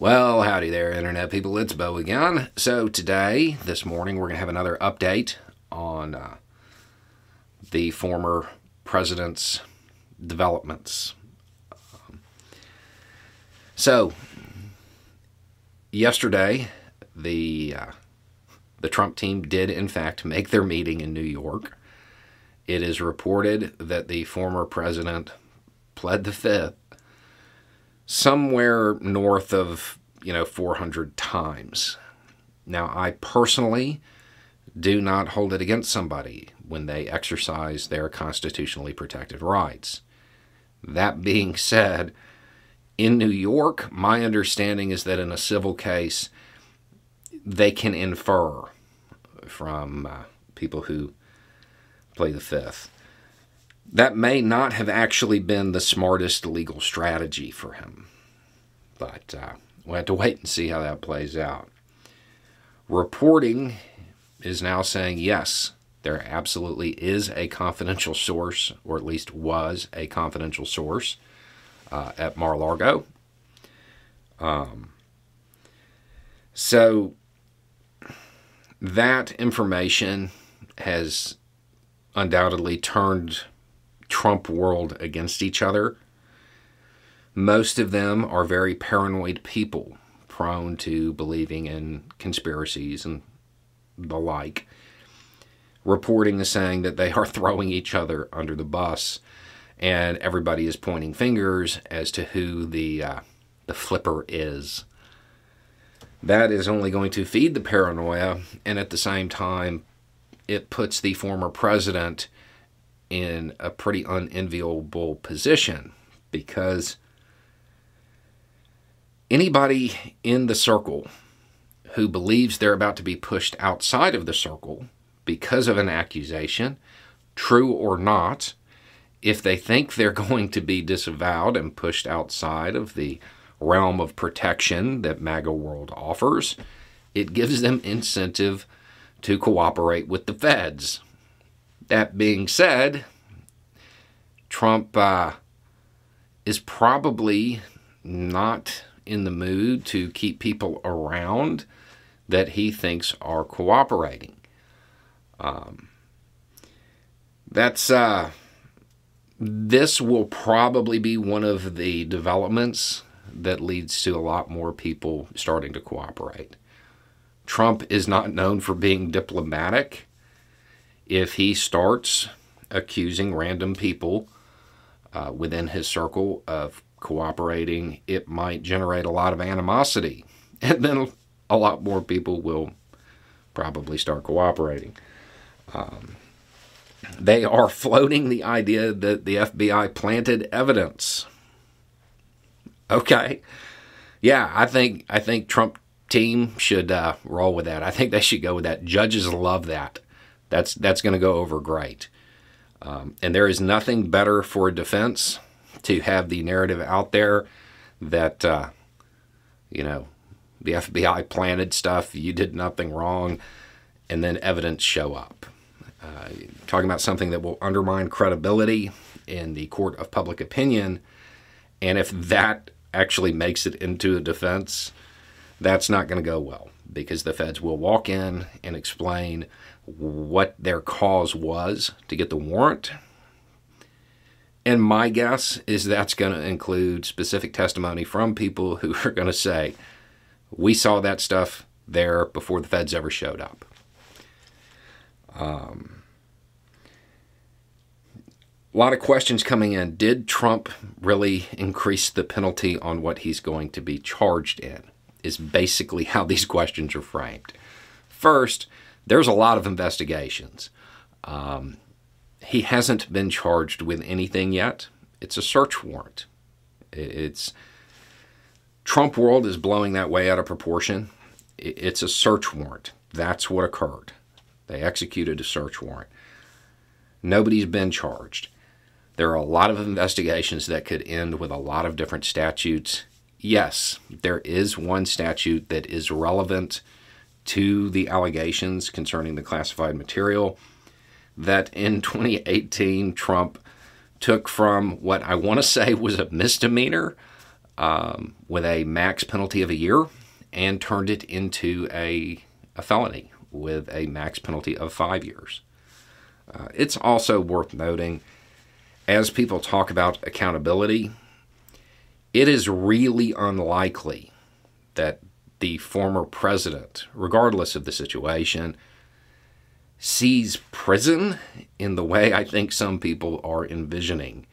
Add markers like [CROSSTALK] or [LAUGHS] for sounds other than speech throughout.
Well, howdy there, Internet people. It's Bo again. So, today, this morning, we're going to have another update on uh, the former president's developments. Um, so, yesterday, the uh, the Trump team did, in fact, make their meeting in New York. It is reported that the former president pled the fifth somewhere north of, you know, 400 times. Now, I personally do not hold it against somebody when they exercise their constitutionally protected rights. That being said, in New York, my understanding is that in a civil case, they can infer from uh, people who play the fifth that may not have actually been the smartest legal strategy for him. But uh, we'll have to wait and see how that plays out. Reporting is now saying yes, there absolutely is a confidential source, or at least was a confidential source uh, at Mar-a-Lago. Um, so that information has undoubtedly turned Trump world against each other. Most of them are very paranoid people, prone to believing in conspiracies and the like. Reporting is saying that they are [LAUGHS] throwing each other under the bus, and everybody is pointing fingers as to who the uh, the flipper is. That is only going to feed the paranoia, and at the same time, it puts the former president in a pretty unenviable position because anybody in the circle who believes they're about to be pushed outside of the circle because of an accusation, true or not, if they think they're [LAUGHS] going to be disavowed and pushed outside of the realm of protection that MAGA World offers, it gives them incentive to cooperate with the feds. That being said, Trump uh, is probably not in the mood to keep people around that he thinks are cooperating. Um, that's uh, this will probably be one of the developments that leads to a lot more people starting to cooperate. Trump is not known for being diplomatic if he starts accusing random people uh, within his circle of cooperating, it might generate a lot of animosity. [LAUGHS] And then a lot more people will probably start cooperating. Um, they are floating the idea that the FBI planted evidence. Okay. Yeah, I think I think Trump team should uh, roll with that. I think they should go with that. Judges love that. That's that's going to go over great. Um, and there is nothing better for defense to have the narrative out there that uh, you know the FBI planted stuff, you did nothing wrong, and then evidence show up. Uh, talking about something that will undermine credibility in the court of public opinion, and if that actually makes it into a defense, that's not going to go well because the feds will walk in and explain what their cause was to get the warrant. And my guess is that's going to include specific testimony from people who [LAUGHS] are going to say, we saw that stuff there before the feds ever showed up. Um, a lot of questions coming in. Did Trump really increase the penalty on what he's going to be charged in? Is basically how these [LAUGHS] questions are framed. First, there's a lot of investigations. Um, he hasn't been charged with anything yet. It's a search warrant. It's Trump world is blowing that way out of proportion. It's a search warrant. That's what occurred. They executed a search warrant. Nobody's been charged. There are a lot of investigations that could end with a lot of different statutes. Yes, there is one statute that is relevant to the allegations concerning the classified material that in [LAUGHS] 2018 Trump took from what I want to say was a misdemeanor um, with a max penalty of a year and turned it into a, a felony with a max penalty of five years. Uh, it's also worth noting, as people talk about accountability, it is really unlikely that the former president, regardless of the situation, sees prison in the way I think some people are envisioning.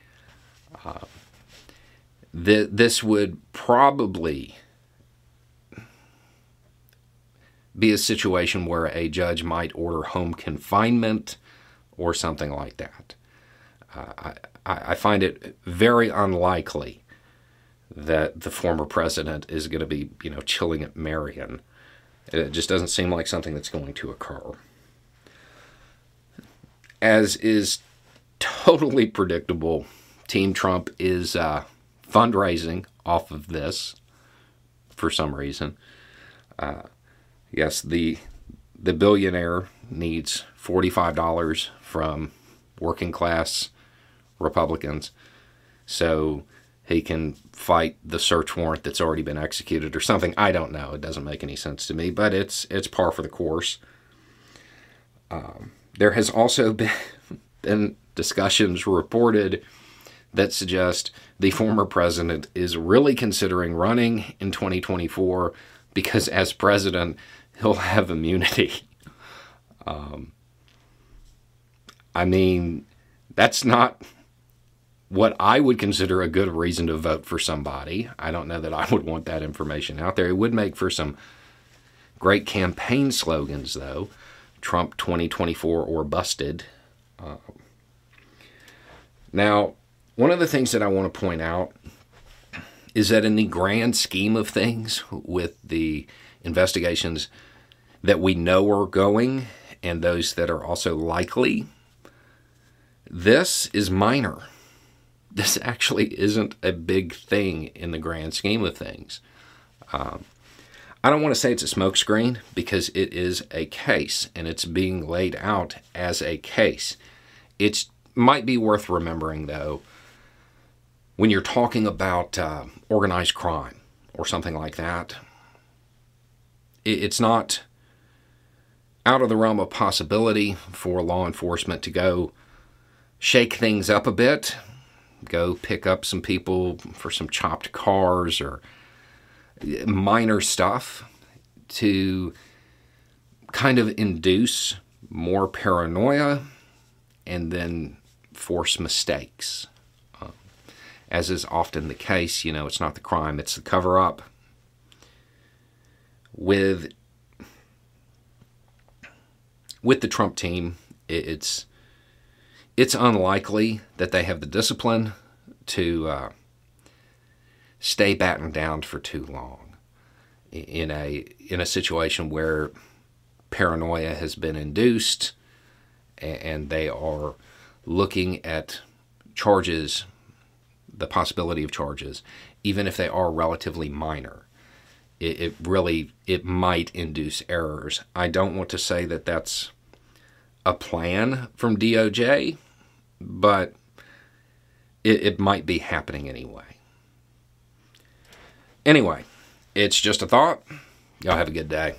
Uh, th- this would probably be a situation where a judge might order home confinement or something like that. Uh, I, I find it very unlikely that the former president is going to be, you know, chilling at Marion. It just doesn't seem like something that's going to occur. As is totally predictable, Team Trump is uh, fundraising off of this for some reason. Uh, yes, the the billionaire needs forty five dollars from working class Republicans, so he can fight the search warrant that's already been executed or something. I don't know. It doesn't make any sense to me, but it's it's par for the course. Um, there has also [LAUGHS] been, been discussions reported that suggest the former president is really considering running in 2024 because as president he'll have immunity. [LAUGHS] Um, I mean, that's not what I would consider a good reason to vote for somebody. I don't know that I would want that information out there. It would make for some great campaign slogans, though. Trump 2024 or busted. Um, now, one of the things that I want to point out is that in the grand scheme of things, with the investigations that we know are going and those that are also likely, this is minor. This actually isn't a big thing in the grand scheme of things. Um, I don't want to say it's a smokescreen because it is a case and it's being laid out as a case. It might be worth remembering, though, when you're talking about uh, organized crime or something like that, it's not out of the realm of possibility for law enforcement to go shake things up a bit, go pick up some people for some chopped cars or minor stuff to kind of induce more paranoia and then force mistakes um, as is often the case, you know, it's not the crime, it's the cover up. With with the Trump team, it's it's unlikely that they have the discipline to uh, stay battened down for too long in a in a situation where paranoia has been induced and they are looking at charges the possibility of charges, even if they are relatively minor. It, it really it might induce errors. I don't want to say that that's a plan from DOJ, but it, it might be happening anyway. Anyway, it's just a thought. Y'all have a good day.